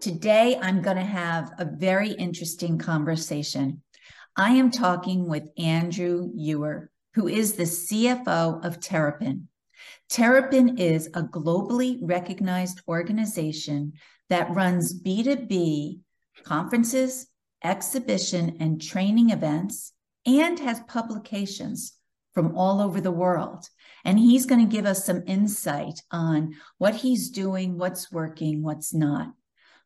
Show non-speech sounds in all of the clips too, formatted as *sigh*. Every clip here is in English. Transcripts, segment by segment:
Today, I'm going to have a very interesting conversation. I am talking with Andrew Ewer, who is the CFO of Terrapinn. Terrapinn is a globally recognized organization that runs B2B conferences, exhibition, and training events, and has publications from all over the world. And he's going to give us some insight on what he's doing, what's working, what's not.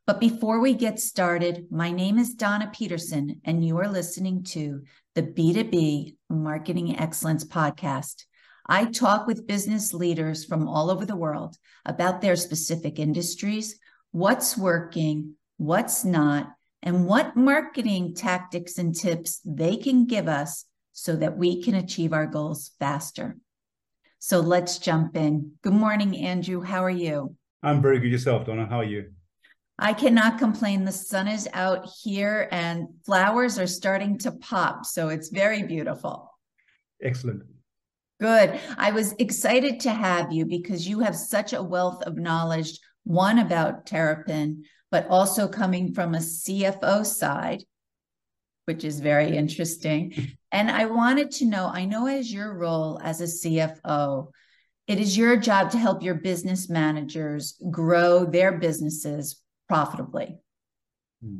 But before we get started, my name is Donna Peterson, and you are listening to the B2B Marketing Excellence Podcast. I talk with business leaders from all over the world about their specific industries, what's working, what's not, and what marketing tactics and tips they can give us so that we can achieve our goals faster. So let's jump in. Good morning, Andrew. How are you? I'm very good yourself, Donna. How are you? I cannot complain. The sun is out here and flowers are starting to pop. So it's very beautiful. Excellent. Good. I was excited to have you because you have such a wealth of knowledge, one about Terrapinn, but also coming from a CFO side, which is very interesting. *laughs* And I wanted to know I know, as your role as a CFO, it is your job to help your business managers grow their businesses profitably. Hmm.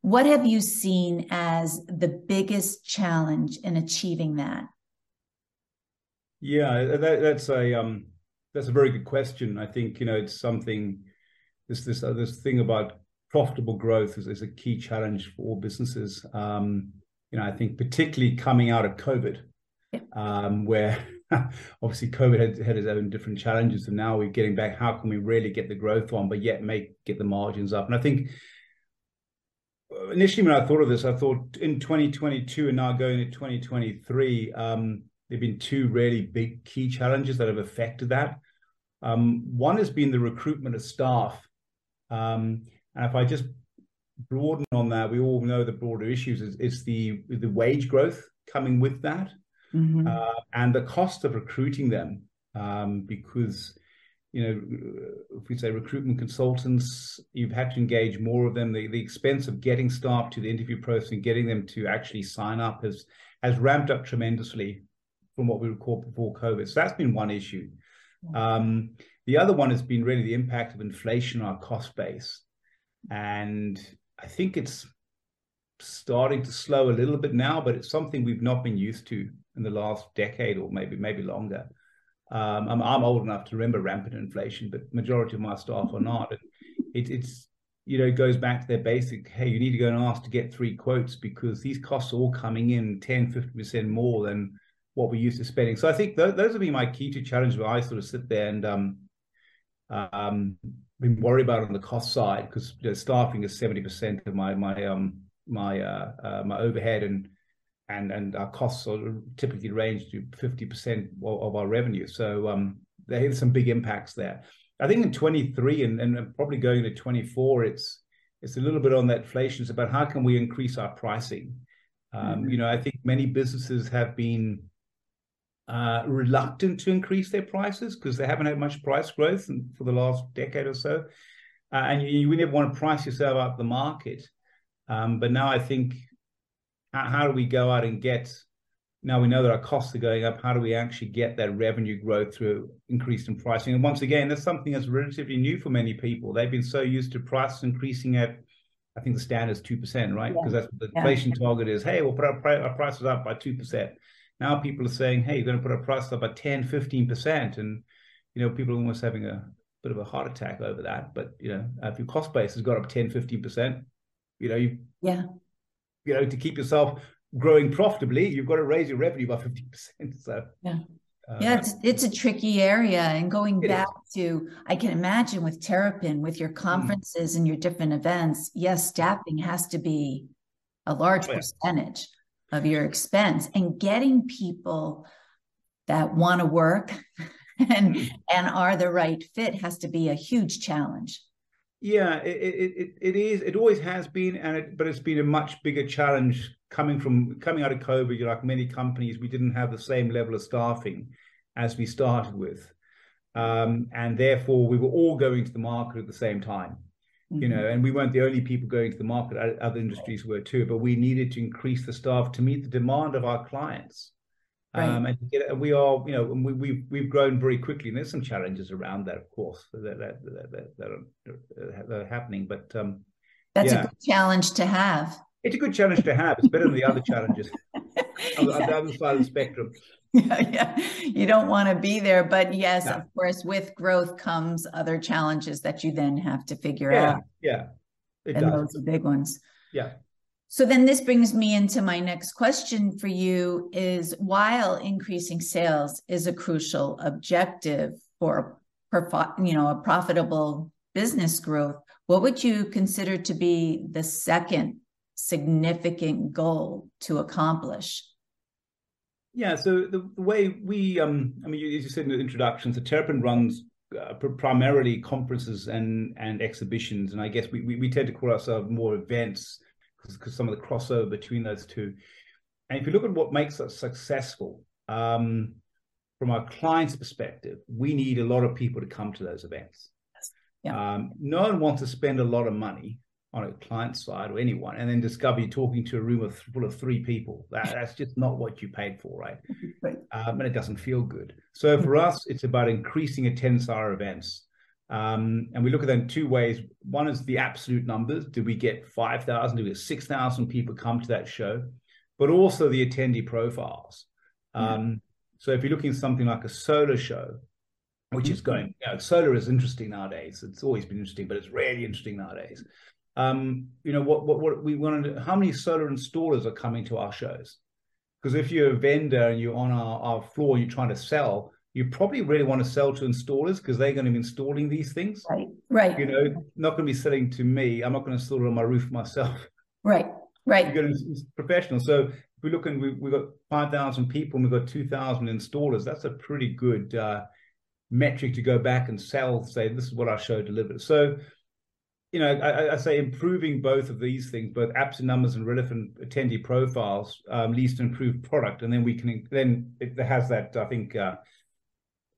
What have you seen as the biggest challenge in achieving that? Yeah, that, that's a um, that's a very good question. I think you know it's something. This this uh, this thing about profitable growth is, is a key challenge for all businesses. Um, you know, I think particularly coming out of COVID, yeah. um, where *laughs* obviously COVID had, had its own different challenges, and now we're getting back. How can we really get the growth on, but yet make get the margins up? And I think uh, initially when I thought of this, I thought in 2022 and now going to 2023, um, there've been two really big key challenges that have affected that. Um, one has been the recruitment of staff, um, and if I just broaden on that, we all know the broader issues is, is the the wage growth coming with that mm-hmm. uh, and the cost of recruiting them. Um, because, you know, if we say recruitment consultants, you've had to engage more of them. The, the expense of getting staff to the interview process and getting them to actually sign up has has ramped up tremendously from what we recall before COVID. So that's been one issue. Um, the other one has been really the impact of inflation on our cost base. And I think it's starting to slow a little bit now, but it's something we've not been used to in the last decade or maybe maybe longer. Um, I'm, I'm old enough to remember rampant inflation, but majority of my staff are not. And it, it's you know goes back to their basic. Hey, you need to go and ask to get three quotes because these costs are all coming in 10, 50 percent more than what we're used to spending. So I think th- those would be my key to challenge where I sort of sit there and um, um, been worried about on the cost side because you know, staffing is 70% of my my um my uh, uh, my overhead and and and our costs are typically range to 50% of, of our revenue. So um, there's some big impacts there. I think in 23 and, and probably going to 24, it's it's a little bit on that inflation. It's about how can we increase our pricing. Um, mm-hmm. You know, I think many businesses have been uh, reluctant to increase their prices because they haven't had much price growth for the last decade or so. Uh, and you, you never want to price yourself up the market. Um, but now I think, how, how, do we go out and get? Now we know that our costs are going up. How do we actually get that revenue growth through increase in pricing? And once again, that's something that's relatively new for many people. They've been so used to prices increasing at, I think the standard is two percent, right? Because yeah. that's what the yeah. inflation target is. Hey, we'll put our, our prices up by two percent. Now people are saying, hey, you're going to put our prices up by 10, 15%. And, you know, people are almost having a bit of a heart attack over that. But, you know, if your cost base has got up 10, 15%, you know, you, yeah, you know, to keep yourself growing profitably, you've got to raise your revenue by 50%. *laughs* So, yeah. Uh, yeah, it's it's a tricky area. And going back is. to, I can imagine with Terrapinn, with your hmm. conferences mm. and your different events, yes, staffing has to be a large oh, yeah. percentage of your expense and getting people that want to work *laughs* and mm-hmm. and are the right fit has to be a huge challenge yeah it, it, it is it always has been and it, but it's been a much bigger challenge coming from coming out of covid you're like many companies we didn't have the same level of staffing as we started with um, and therefore we were all going to the market at the same time you know, and we weren't the only people going to the market. Other industries were too, but we needed to increase the staff to meet the demand of our clients. Right. Um, and, and we are, you know, we, we've we've grown very quickly, and there's some challenges around that, of course, that that that, that, are, that are, happening. But um, that's yeah. a good challenge to have. It's a good challenge to have. It's better than the other challenges *laughs* on, on the other side of the spectrum. *laughs* Yeah, yeah. You don't want to be there, but yes, no. of course, with growth comes other challenges that you then have to figure yeah, out. Yeah, it and does. those are big ones. Yeah. So then this brings me into my next question for you is while increasing sales is a crucial objective for you know a profitable business growth, what would you consider to be the second significant goal to accomplish? Yeah, so the, the way we, um, I mean, as you said in the introduction, so Terrapinn runs uh, primarily conferences and and exhibitions, and I guess we we, we tend to call ourselves more events because some of the crossover between those two. And if you look at what makes us successful, um, from our client's perspective, we need a lot of people to come to those events. Yeah. Um, no one wants to spend a lot of money on a client side or anyone and then discover you're talking to a room of, full of three people. That, that's just not what you paid for, right? *laughs* right. Um, and it doesn't feel good. So for *laughs* us, it's about increasing attendance at our events. Um, and we look at them two ways. One is the absolute numbers. Do we get 5,000? Do we get 6,000 people come to that show? But also the attendee profiles. Um, So if you're looking at something like a solar show, which is going, you know, solar is interesting nowadays. It's always been interesting, but it's really interesting nowadays. Um, you know, what, what, what we wanted, how many solar installers are coming to our shows? Because if you're a vendor and you're on our, our floor and you're trying to sell, you probably really want to sell to installers because they're going to be installing these things. Right. Right. You know, not going to be selling to me. I'm not going to install it on my roof myself. Right. Right. You're going to professional. So if we look and we, we've got 5,000 people and we've got 2,000 installers, that's a pretty good uh, metric to go back and sell, say, this is what our show delivers. So, you know, I, I, say improving both of these things, both absolute numbers and relevant attendee profiles, um, leads to improved product, and then we can then it has that I think uh,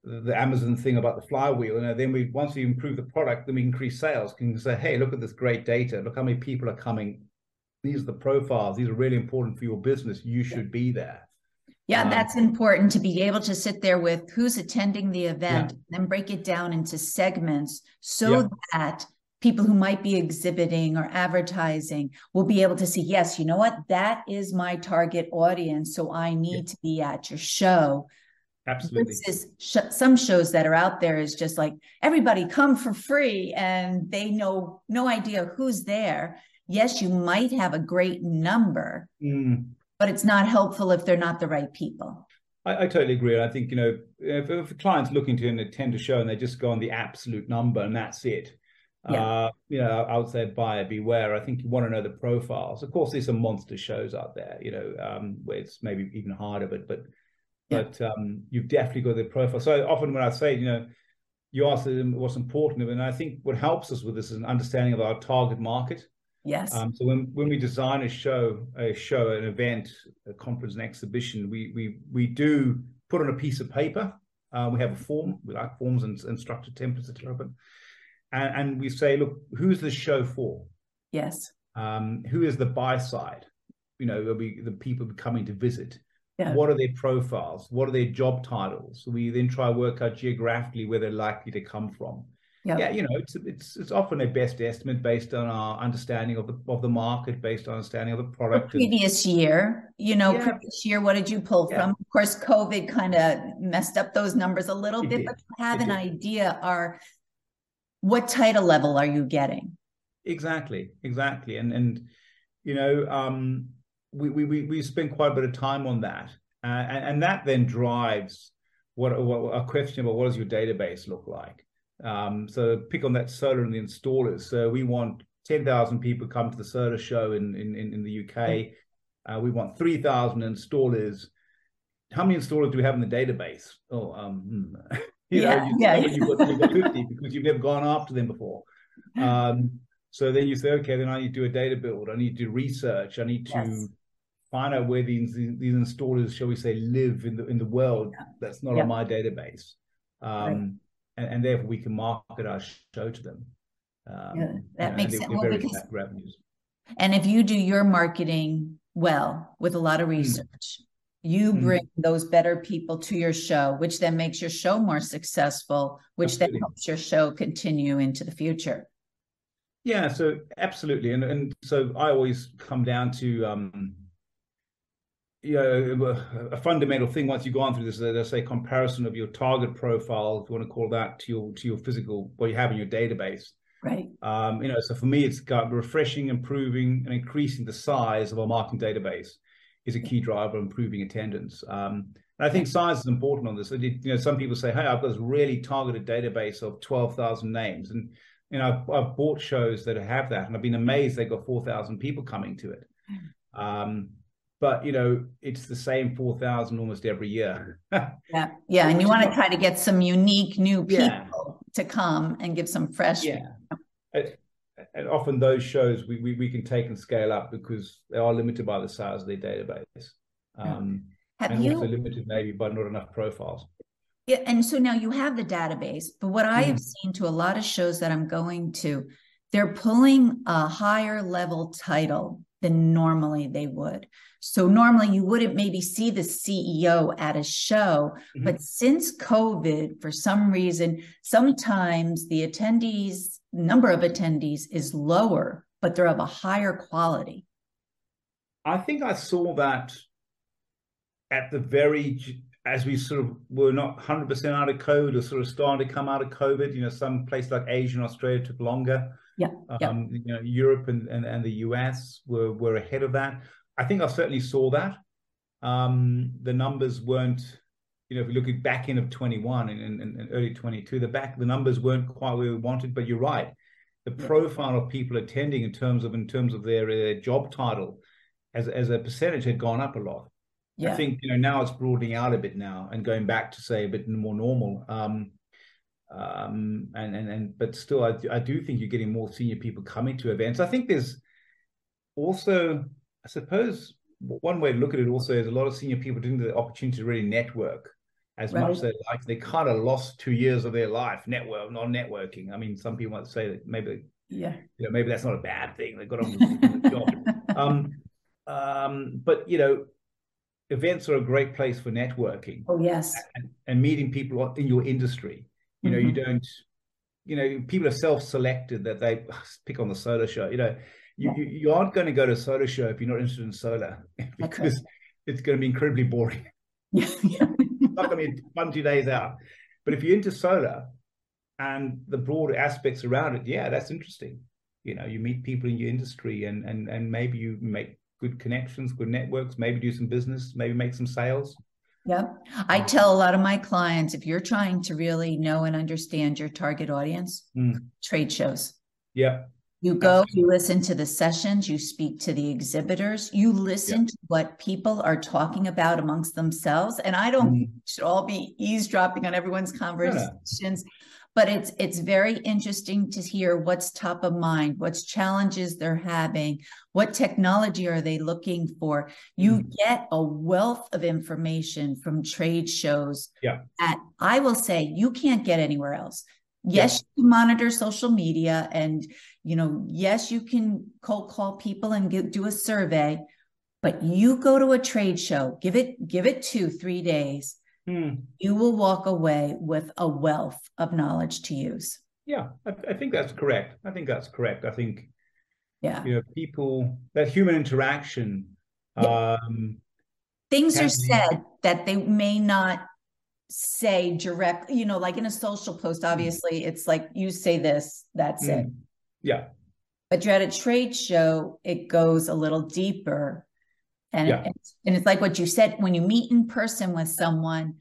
the Amazon thing about the flywheel. And then we once we improve the product, then we increase sales. Can say, hey, look at this great data. Look how many people are coming. These are the profiles. These are really important for your business. You should be there. Yeah, um, that's important to be able to sit there with who's attending the event, yeah. then break it down into segments so yeah. that people who might be exhibiting or advertising will be able to see, yes, you know what, that is my target audience. So I need yeah. to be at your show Absolutely. Sh- some shows that are out there is just like everybody come for free and they know no idea who's there. Yes, you might have a great number, mm. but it's not helpful if they're not the right people. I, I totally agree. I think, you know, if, if a client's looking to attend a show and they just go on the absolute number and that's it, yeah. Uh, you know, I would say buyer beware. I think you want to know the profiles. Of course, there's some monster shows out there, you know, um, where it's maybe even harder, but but but um, you've definitely got the profile. So often when I say, you know, you ask them what's important, and I think what helps us with this is an understanding of our target market. Yes. Um, so when, when we design a show, a show, an event, a conference, an exhibition, we we we do put on a piece of paper. Uh, we have a form. We like forms and, and structured templates at Terrapinn. And, and we say, look, who's the show for? Yes. Um, who is the buy side? You know, will be the people coming to visit. Yeah. What are their profiles? What are their job titles? We then try to work out geographically where they're likely to come from. Yep. Yeah, you know, it's it's it's often a best estimate based on our understanding of the of the market, based on understanding of the product. The previous year, you know, yeah. previous year, what did you pull yeah. from? Of course, COVID kind of messed up those numbers a little it bit, did. but you have it an did. idea. Are what title level are you getting? Exactly, exactly, and and you know, um, we we we spend quite a bit of time on that, uh, and, and that then drives what, what a question about what does your database look like. Um, so pick on that solar and the installers. So we want 10,000 people come to the solar show in in, in the UK. Uh, we want 3,000 installers. How many installers do we have in the database? Oh, um, hmm. *laughs* you yeah, know, you, yeah. You've got, you've got 50 because you've never gone after them before. *laughs* Um, so then you say, okay, then I need to do a data build. I need to do research. I need to yes find out where these these installers, shall we say, live in the in the world that's not yeah. on my database, um, right. and, and, therefore we can market our show to them. Um, yeah, that makes sense. Well, because, revenues. And if you do your marketing well with a lot of hmm. research, mm. you hmm. bring mm. those better people to your show, which then makes your show more successful, which absolutely. then helps your show continue into the future. Yeah, so absolutely, and and so I always come down to um, you know, a fundamental thing once you've gone through this, let's say comparison of your target profile, if you want to call that, to your to your physical what you have in your database. Right. Um, you know, so for me, it's got refreshing, improving, and increasing the size of our marketing database is a key driver of improving attendance. Um, and I think size is important on this. You know, some people say, "Hey, I've got this really targeted database of twelve thousand names," and you know, I've, I've, bought shows that have that, and I've been amazed they got four thousand people coming to it. Um, but you know it's the same 4000 almost every year. *laughs* Yeah yeah and you want to try to get some unique new people yeah. to come and give some fresh yeah. and often those shows we, we, we can take and scale up because they are limited by the size of their database. Um, have and you, also limited maybe by not enough profiles. Yeah and so now you have the database but what i have mm. seen to a lot of shows that i'm going to they're pulling a higher level title than normally they would. So normally you wouldn't maybe see the CEO at a show, mm-hmm. but since COVID, for some reason, sometimes the attendees number of attendees is lower, but they're of a higher quality. I think I saw that at the very as we sort of were not 100% out of COVID or sort of starting to come out of COVID, you know, some place like Asia and Australia took longer. Yeah. Um, yeah. You know, Europe and, and, and the US were, were ahead of that. I think I certainly saw that. Um, the numbers weren't, you know, if we look at back end of 21 and, and, and, early 22, the back, the numbers weren't quite where we wanted, but you're right. The profile of people attending in terms of, in terms of their, their job title as, as a percentage had gone up a lot. Yeah. I think, you know, now it's broadening out a bit now and going back to say a bit more normal. Um, um, and and and but still, I, I do think you're getting more senior people coming to events. I think there's also, I suppose, one way to look at it also is a lot of senior people didn't get the opportunity to really network as right. much as they like. They kind of lost two years of their life network, not networking. I mean, some people might say that maybe, yeah, you know, maybe that's not a bad thing. They got on with the *laughs* job. Um, um, but you know, events are a great place for networking. Oh yes, and, and meeting people in your industry. You know, mm-hmm. you don't, you know, people are self-selected that they *sighs* pick on the solar show. You know, you, you, you, aren't going to go to a solar show if you're not interested in solar *laughs* because it's going to be incredibly boring. *laughs* Yeah. it's not going to be fun two days out. But if you're into solar and the broader aspects around it, yeah, that's interesting. You know, you meet people in your industry and and and maybe you make good connections, good networks, maybe do some business, maybe make some sales. Yep. I tell a lot of my clients if you're trying to really know and understand your target audience, mm. trade shows. Yeah. You go, you listen to the sessions, you speak to the exhibitors, you listen to what people are talking about amongst themselves. And I don't mm. should all be eavesdropping on everyone's conversations but it's it's very interesting to hear what's top of mind what's challenges they're having what technology are they looking for you mm. get a wealth of information from trade shows yeah that i will say you can't get anywhere else yes yeah. you can monitor social media and you know yes you can cold call people and get, do a survey but you go to a trade show give it give it two three days hmm. you will walk away with a wealth of knowledge to use. Yeah, I, I, think that's correct. I think that's correct. I think, yeah, you know, people that human interaction. Yeah. Um, Things are said that they may not say direct. You know, like in a social post, obviously, it's like you say this, that's mm. it. Yeah. But you're at a trade show, it goes a little deeper and, yeah. it's, and it's like what you said when you meet in person with someone,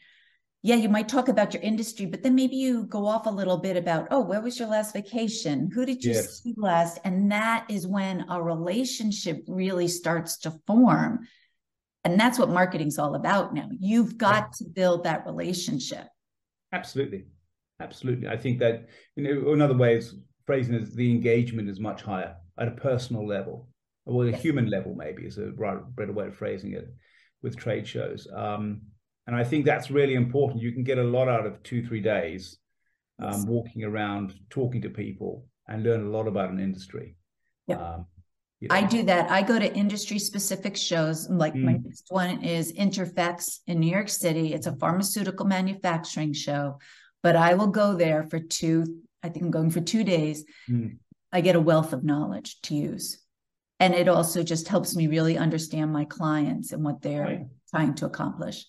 yeah, you might talk about your industry, but then maybe you go off a little bit about, oh, where was your last vacation? Who did you yes. see last? And that is when a relationship really starts to form. And that's what marketing's all about now. You've got yeah. to build that relationship. Absolutely. Absolutely. I think that, you know, another way of phrasing is the engagement is much higher at a personal level or a human level maybe is a better way of phrasing it with trade shows um, and i think that's really important you can get a lot out of two three days um, walking around talking to people and learn a lot about an industry. Yeah. Um, you know. I do that. I go to industry specific shows. Like mm. my next one is Interphex in New York City. It's a pharmaceutical manufacturing show, but I will go there for two, I think I'm going for two days. Mm. I get a wealth of knowledge to use. And it also just helps me really understand my clients and what they're right. trying to accomplish.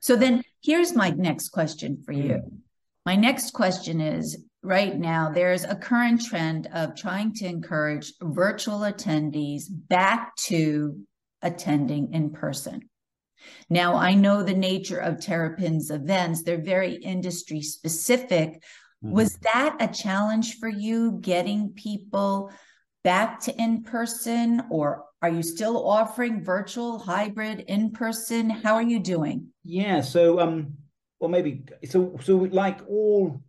So then here's my next question for you. Mm. My next question is right now there's a current trend of trying to encourage virtual attendees back to attending in person. Now, I know the nature of Terrapinn's events, they're very industry specific. Mm-hmm. Was that a challenge for you getting people back to in person, or are you still offering virtual, hybrid, in person? How are you doing? Yeah, so, um, well, maybe so, so like all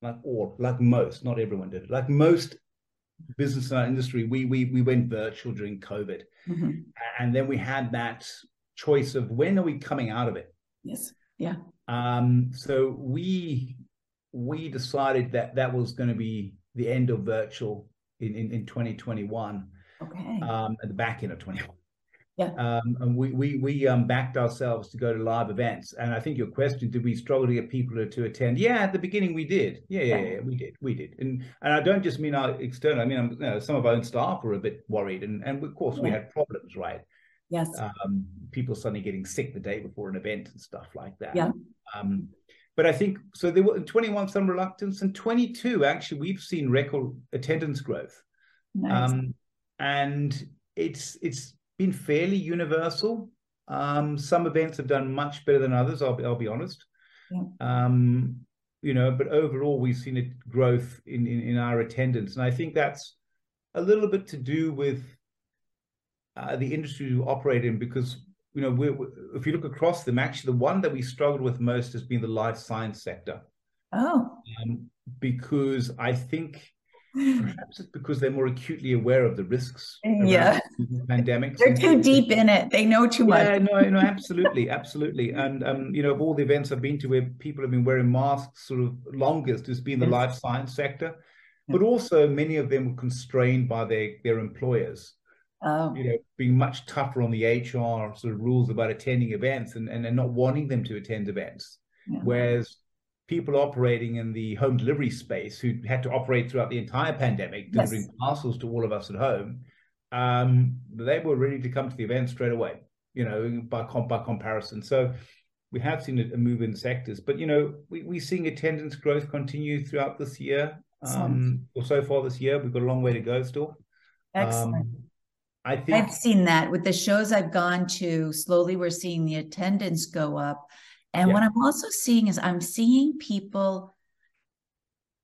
like all, like most, not everyone did it. Like most business in our industry, we we we went virtual during COVID, mm-hmm. and then we had that choice of when are we coming out of it? Yes. Yeah. Um. So we we decided that that was going to be the end of virtual in in, in 2021. Okay. Um, at the back end of 21. Yeah. Um, and we we we um, backed ourselves to go to live events. And I think your question, did we struggle to get people to, to attend? Yeah, at the beginning we did. Yeah, yeah, yeah, we did, we did. And and I don't just mean our external. I mean, you know, some of our own staff were a bit worried, and and of course yeah. we had problems, right? Yes. Um, people suddenly getting sick the day before an event and stuff like that. Yeah. Um, but I think so. There were 21 some reluctance, and 22 actually we've seen record attendance growth. Nice. Um, and it's it's been fairly universal. Um, some events have done much better than others. I'll be, I'll be honest. Yeah. Um, you know, but overall, we've seen a growth in, in, in our attendance, and I think that's a little bit to do with uh, the industry we operate in, because you know, we're, if you look across them, actually, the one that we struggled with most has been the life science sector. Oh, um, because I think Perhaps it's because they're more acutely aware of the risks. Yeah. pandemic. They're too deep in it. They know too much. Yeah, no, no, absolutely, absolutely. *laughs* And um, you know, of all the events I've been to where people have been wearing masks sort of longest has been the life science sector. But also many of them were constrained by their their employers. Oh. You know, being much tougher on the HR sort of rules about attending events and, and, and not wanting them to attend events. Yeah. Whereas people operating in the home delivery space who had to operate throughout the entire pandemic, delivering yes. parcels to all of us at home, um, they were ready to come to the event straight away, you know, by, by comparison. So we have seen a, move in sectors, but, you know, we, we're seeing attendance growth continue throughout this year. Um, or so far this year, we've got a long way to go still. Excellent. Um, I think I've seen that with the shows I've gone to. Slowly, we're seeing the attendance go up and yeah. what I'm also seeing is I'm seeing people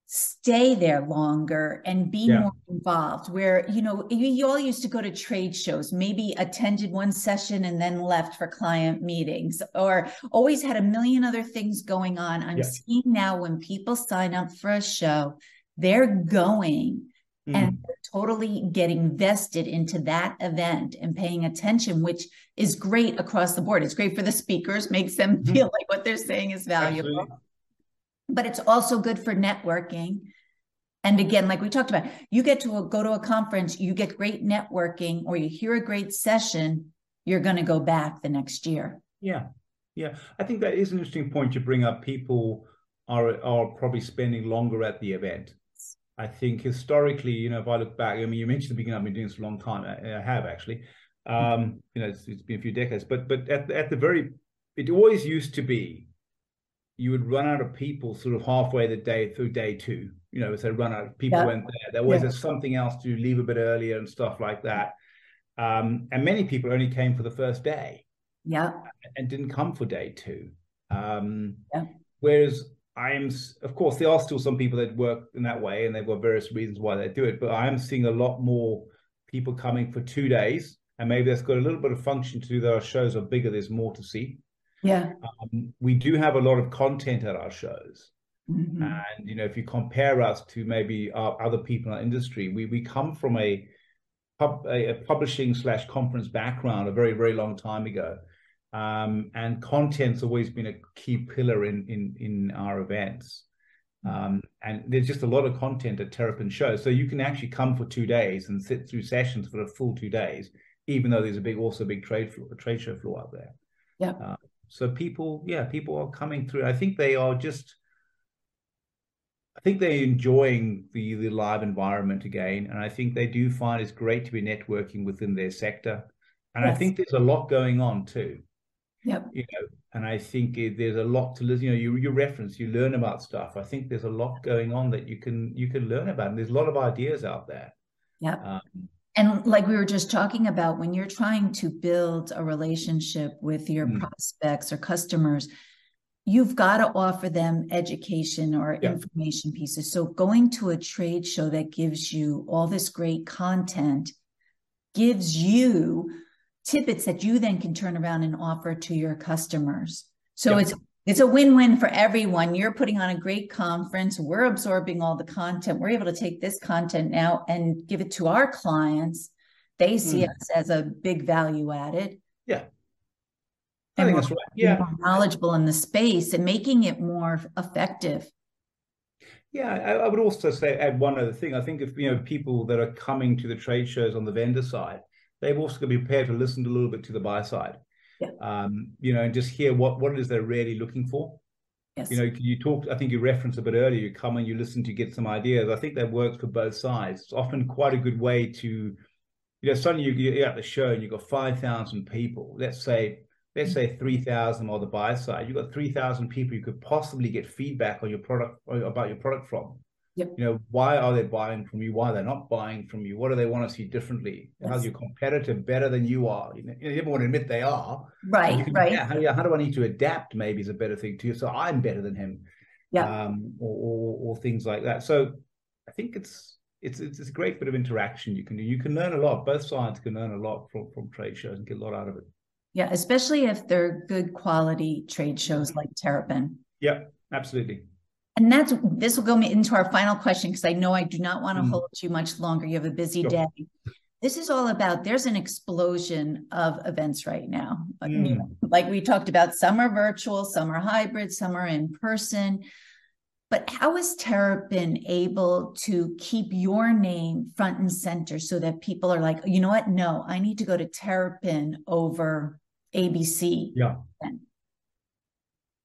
stay there longer and be yeah. more involved where you know you, you, all used to go to trade shows maybe attended one session and then left for client meetings or always had a million other things going on i'm yeah. seeing now when people sign up for a show they're going mm. and totally getting vested into that event and paying attention, which is great across the board. It's great for the speakers, makes them mm-hmm. feel like what they're saying is valuable. Absolutely. But it's also good for networking. And again, like we talked about, you get to a, go to a conference, you get great networking, or you hear a great session, you're going to go back the next year. Yeah, yeah. I think that is an interesting point you bring up. People are are probably spending longer at the event. I think historically, you know, if I look back, I mean, you mentioned the beginning, I've been doing this for a long time. I, I have actually. Um, you know, it's, it's been a few decades, but but at at the very, it always used to be, you would run out of people sort of halfway the day through day two. You know, so run out, of people yeah. went there. There always yeah. something else to leave a bit earlier and stuff like that. Um, and many people only came for the first day. Yeah. And didn't come for day two. Um, yeah. Whereas I'm, of course, there are still some people that work in that way, and they've got various reasons why they do it. But I am seeing a lot more people coming for two days, and maybe that's got a little bit of function to do that our shows are bigger. There's more to see. Yeah, um, we do have a lot of content at our shows, mm-hmm. and you know, if you compare us to maybe our other people in our industry, we we come from a pub, a, a publishing slash conference background a very very long time ago um, and content's always been a key pillar in in in our events. Um, and there's just a lot of content at Terrapinn Show. So you can actually come for two days and sit through sessions for a full two days, even though there's a big, also a big trade floor, trade show floor out there. Yeah. Uh, so people, yeah, people are coming through. I think they are just, I think they're enjoying the the live environment again, and I think they do find it's great to be networking within their sector. And yes. I think there's a lot going on too. Yep. You know, and I think it, there's a lot to listen. You know, you you reference, you learn about stuff. I think there's a lot going on that you can you can learn about, and there's a lot of ideas out there. Yeah. Um, and like we were just talking about, when you're trying to build a relationship with your mm. prospects or customers, you've got to offer them education or yeah. information pieces. So going to a trade show that gives you all this great content gives you tidbits that you then can turn around and offer to your customers. So yeah. it's it's a win-win for everyone. You're putting on a great conference. We're absorbing all the content. We're able to take this content now and give it to our clients. They see mm. us as a big value added. Yeah. I and think that's right. Yeah. knowledgeable in the space and making it more effective. Yeah, I, I, would also say add one other thing. I think if you know people that are coming to the trade shows on the vendor side, they've also got to be prepared to listen a little bit to the buy side. Yeah. Um, you know, and just hear what what it is they're really looking for. Yes. You know, you talked, I think you referenced a bit earlier, you come and you listen to get some ideas. I think that works for both sides. It's often quite a good way to, you know, suddenly you're at the show and you've got 5,000 people. Let's say, let's say 3,000 on the buy side. You've got 3,000 people you could possibly get feedback on your product, about your product from. Yep. You know, why are they buying from you? Why they're not buying from you? What do they want to see differently? Yes. How's your competitor better than you are? You, know, you never want to admit they are. Right, right. Yeah, how, how, do I need to adapt? Maybe is a better thing too. So I'm better than him. Yeah. Um, or, or, or things like that. So I think it's it's it's a great bit of interaction you can do. You can learn a lot. Both sides can learn a lot from from trade shows and get a lot out of it. Yeah, especially if they're good quality trade shows like Terrapinn. Yeah, absolutely. And that's this will go into our final question because I know I do not want to mm. hold you much longer. You have a busy sure. day. This is all about there's an explosion of events right now. Mm. Like we talked about, some are virtual, some are hybrid, some are in person. But how has Terrapinn able to keep your name front and center so that people are like, you know what? No, I need to go to Terrapinn over ABC. Yeah.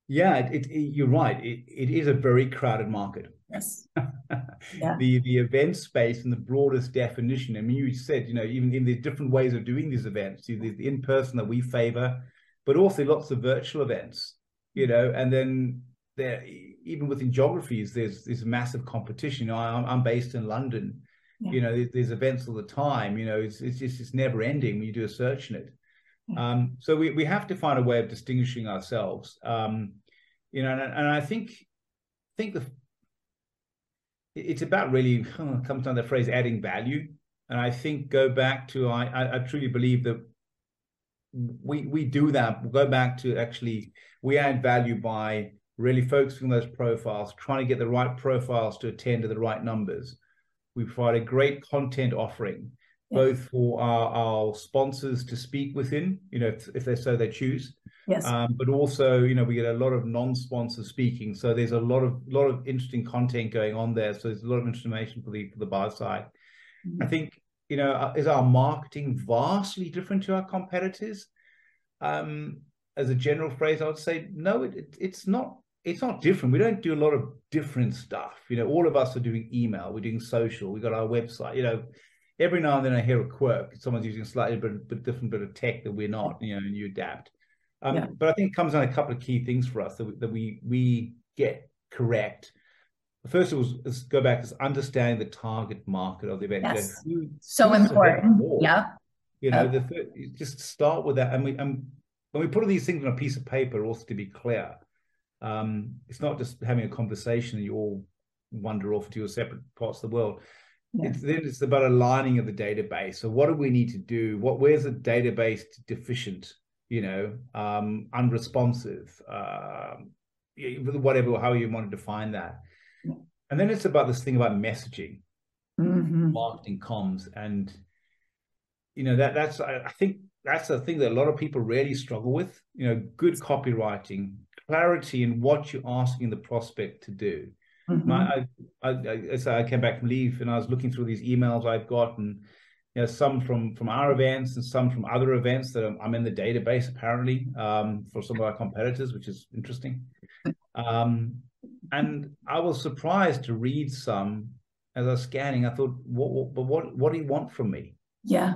Yeah, it, it, you're right. It, it is a very crowded market. Yes. *laughs* yeah. The the event space in the broadest definition. I mean, you said, you know, even in the different ways of doing these events, there's the in person that we favor, but also lots of virtual events. You know, and then there, even within geographies, there's this massive competition. You know, I'm, I'm based in London. Yeah. You know, there's, there's, events all the time. You know, it's it's just it's never ending when you do a search in it. Um, so we, we have to find a way of distinguishing ourselves. Um, you know, and, and I think think the it's about really comes down to the phrase adding value. And I think go back to I, I, I truly believe that we we do that. we go back to actually we add value by really focusing on those profiles, trying to get the right profiles to attend to the right numbers. We provide a great content offering both for our, our sponsors to speak within, you know, if, if they so they choose. Yes. Um, but also, you know, we get a lot of non-sponsor speaking, so there's a lot of lot of interesting content going on there. So there's a lot of information for the for the buy side. Mm-hmm. I think, you know, uh, is our marketing vastly different to our competitors? Um, as a general phrase, I would say no, it, it, it's not. It's not different. We don't do a lot of different stuff. You know, all of us are doing email. We're doing social. We got our website. You know, every now and then I hear a quirk. Someone's using a slightly bit, bit different bit of tech that we're not, you know, and you adapt. Um, yeah. But I think it comes on a couple of key things for us that we, that we we get correct. First of all, is go back is understanding the target market of the event. Yes. You know, who, so important. Yeah. You know, the third, just start with that, and we and when we put all these things on a piece of paper, also to be clear, um, it's not just having a conversation and you all wander off to your separate parts of the world yeah. It's then it's about aligning of the database. So what do we need to do? What where's the database deficient? You know, um, unresponsive, uh, whatever, how you want to define that. Yeah. And then it's about this thing about messaging, mm-hmm. marketing comms, and you know that that's I, I think that's the thing that a lot of people really struggle with. You know, good copywriting, clarity in what you're asking the prospect to do Mm-hmm. I, I, I, I came back from leave and I was looking through these emails I've got and you know, some from from our events and some from other events that I'm, I'm in the database apparently um, for some of our competitors, which is interesting. Um, and I was surprised to read some as I was scanning. I thought, what, what, but what, what do you want from me? Yeah,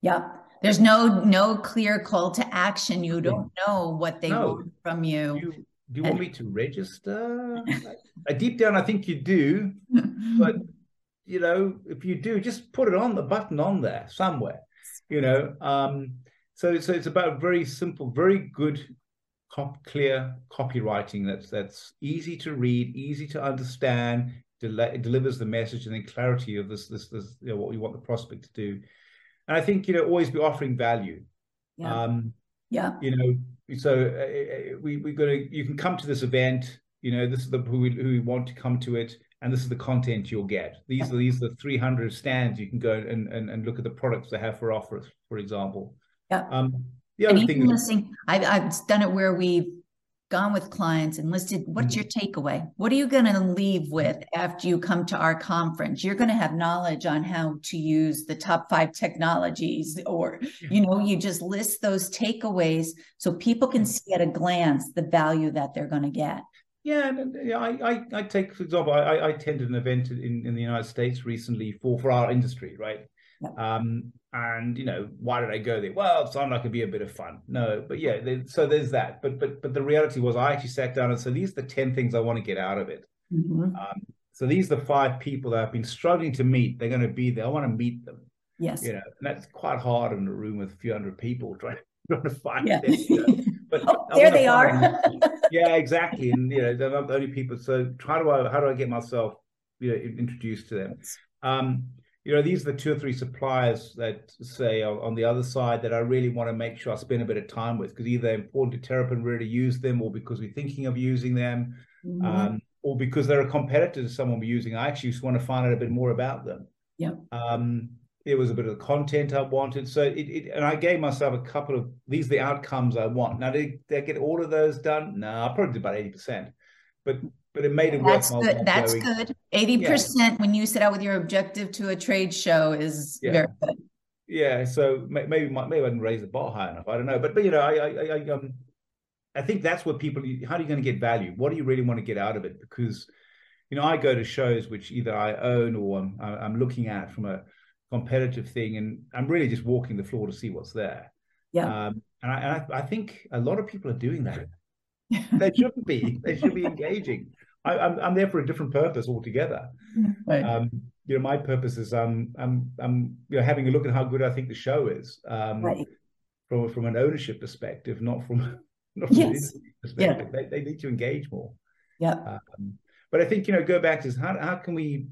yeah. There's no no clear call to action. You don't know what they no. want from you. you do you want me to register? deep down, I think you do, but you know, if you do, just put it on the button on there somewhere, you know. Um, so, so it's about very simple, very good, cop, clear copywriting that's that's easy to read, easy to understand, del- delivers the message and then clarity of this, this, this, you know, what we want the prospect to do. And I think you know, always be offering value. Yeah. Um, yeah. You know, so uh, we we're gonna you can come to this event. You know, this is the who we, who we want to come to it and this is the content you'll get. These are these are the 300 stands you can go and, and, and look at the products they have for offers, for example. Yeah. Um, the other and thing listing, I've, I've done it where we've gone with clients and listed what's mm-hmm. your takeaway what are you going to leave with after you come to our conference you're going to have knowledge on how to use the top five technologies or you know you just list those takeaways so people can see at a glance the value that they're going to get yeah, and, yeah. I, I, I take for example, I, I attended an event in, in the United States recently for for our industry, right? Um, and you know, why did I go there? Well, it sounded like it'd be a bit of fun. No, but yeah, there, so there's that. But but but the reality was, I actually sat down and said, these are the ten things I want to get out of it. Mm-hmm. Um, so these are the five people that I've been struggling to meet. They're going to be there. I want to meet them. Yes. You know, and that's quite hard in a room with a few hundred people *laughs* trying, trying to find yeah. *laughs* them. You know? But oh, there they are. yeah, exactly. And you know, they're not the only people. So how do I how do I get myself you know introduced to them? Um, you know, these are the two or three suppliers that say on the other side that I really want to make sure I spend a bit of time with because either they're important to Terrapinn really use them or because we're thinking of using them. Mm-hmm. Um, or because they're a competitor to someone we're using. I actually just want to find out a bit more about them. Yeah. Um, there was a bit of the content I wanted. So it, it, and I gave myself a couple of these are the outcomes I want. Now did, did I get all of those done? No, I probably did about 80%. But but it made it That's good. That's going. good. 80% yeah. when you set out with your objective to a trade show is yeah. very good. Yeah. So maybe maybe I didn't raise the bar high enough. I don't know. But but you know, I I, I um I think that's what people how are you going to get value? What do you really want to get out of it? Because you know, I go to shows which either I own or I'm, I'm looking at from a competitive thing, and I'm really just walking the floor to see what's there. Yeah. Um, and, I, and I, I, think a lot of people are doing that. *laughs* they shouldn't be. They should be engaging. I, am I'm, I'm there for a different purpose altogether. Right. Um, you know, my purpose is um, I'm I'm you know having a look at how good I think the show is. Um, right. From from an ownership perspective, not from *laughs* not from yes. perspective. Yeah. They, they need to engage more. Yeah. Um, but I think you know, go back to how how can we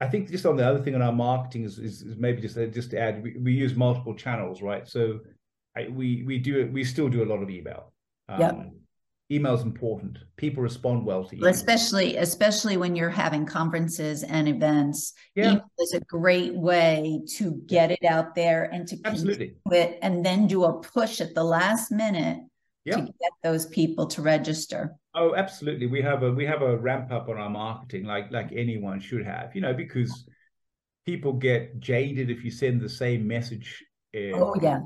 I think just on the other thing on our marketing is, is, is maybe just uh, just to add, we, we, use multiple channels, right? So I, we we do we still do a lot of email. Um, yeah. Email is important. People respond well to email. Especially, especially when you're having conferences and events. Yeah. Email is a great way to get it out there and to absolutely it, and then do a push at the last minute yeah. to get those people to register. Oh, absolutely. We have a we have a ramp up on our marketing, like like anyone should have, you know, because people get jaded if you send the same message. Uh, oh yeah.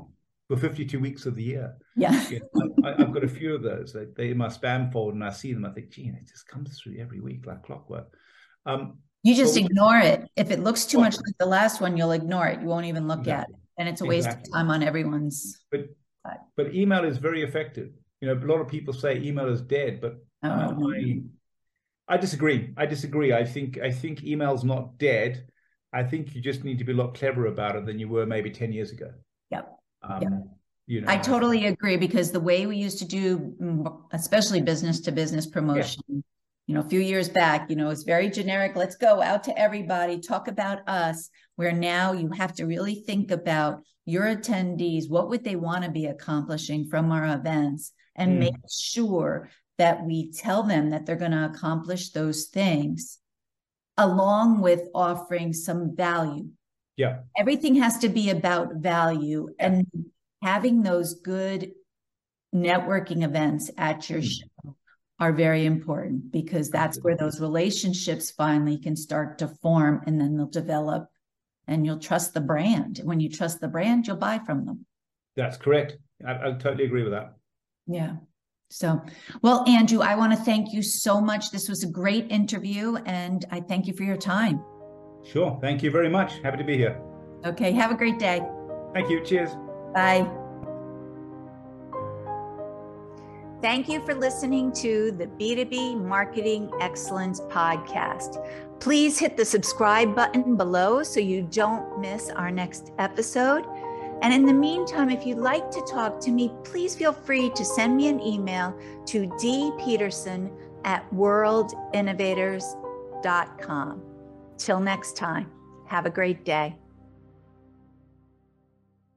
For 52 weeks of the year. Yeah. *laughs* I, have got a few of those. They, they in my spam folder, and I see them. I think, gee, it just comes through every week like clockwork. Um, you just ignore it. If it looks too much like the last one, you'll ignore it. You won't even look exactly. at it, and it's a waste exactly. of time on everyone's. But but email is very effective. You know, a lot of people say email is dead, but oh. I, I disagree. I disagree. I think I think email's not dead. I think you just need to be a lot cleverer about it than you were maybe 10 years ago. Yep. Um. You know, I totally agree because the way we used to do, especially business to business promotion, yeah. you know, a few years back, you know, it's very generic. Let's go out to everybody, talk about us. Where now you have to really think about your attendees. What would they want to be accomplishing from our events? and mm. make sure that we tell them that they're going to accomplish those things along with offering some value. Yeah. Everything has to be about value and having those good networking events at your mm. show are very important because that's where those relationships finally can start to form and then they'll develop and you'll trust the brand. When you trust the brand, you'll buy from them. That's correct. I, I totally agree with that. Yeah. So, well, Andrew, I want to thank you so much. This was a great interview and I thank you for your time. Sure. Thank you very much. Happy to be here. Okay. Have a great day. Thank you. Cheers. Bye. Thank you for listening to the B2B Marketing Excellence Podcast. Please hit the subscribe button below so you don't miss our next episode. And in the meantime, if you'd like to talk to me, please feel free to send me an email to dpeterson at worldinnovators.com. Till next time, have a great day.